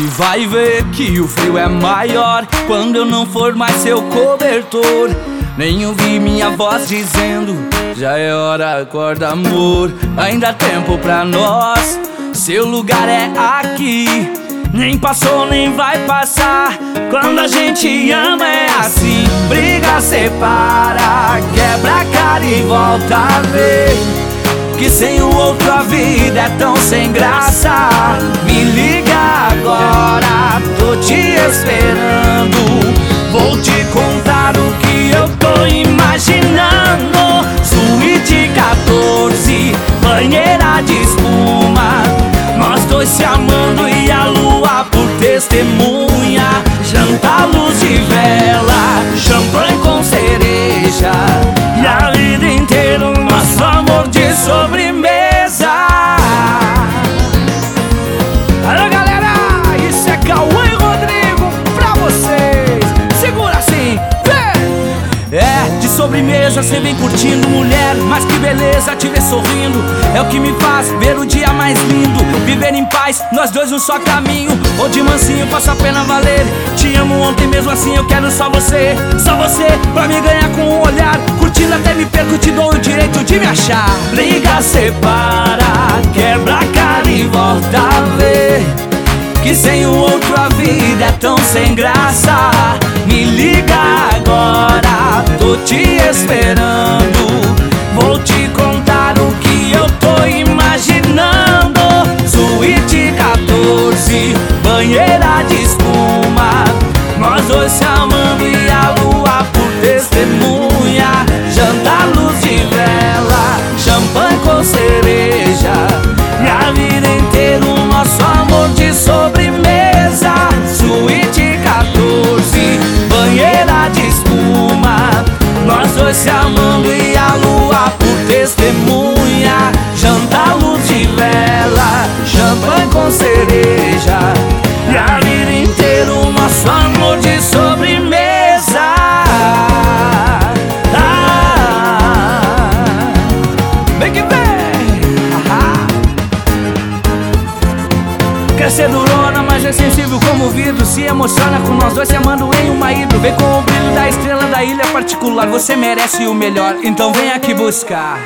vai ver que o frio é maior quando eu não for mais seu cobertor. Nem ouvi minha voz dizendo: Já é hora, acorda, amor. Ainda há tempo pra nós, seu lugar é aqui. Nem passou, nem vai passar. Quando a gente ama é assim: briga, separa, quebra a cara e volta a ver. Que sem o outro a vida é tão sem graça. Banheira de espuma. Nós dois se amando e a lua por testemunha. Sobremesa cê vem curtindo mulher Mas que beleza te ver sorrindo. É o que me faz ver o dia mais lindo. Viver em paz, nós dois no só caminho. Ou de mansinho passa a pena valer. Te amo ontem mesmo assim eu quero só você. Só você pra me ganhar com um olhar. Curtindo até me perco, te dou o direito de me achar. Briga, separa, quebra a cara e volta a ver. Que sem o outro a vida é tão sem graça banheira de espuma. Nós dois se amando e a lua por testemunha. Jantar luz de vela, champanhe com cereja. E a vida inteira o nosso amor de sobremesa. Suíte 14, banheira de espuma. Nós dois se amando e a lua por testemunha Quer ser durona, mas é sensível como vidro. Se emociona com nós dois se amando em uma hidro. Vem com o brilho da estrela da ilha particular Você merece o melhor, então vem aqui buscar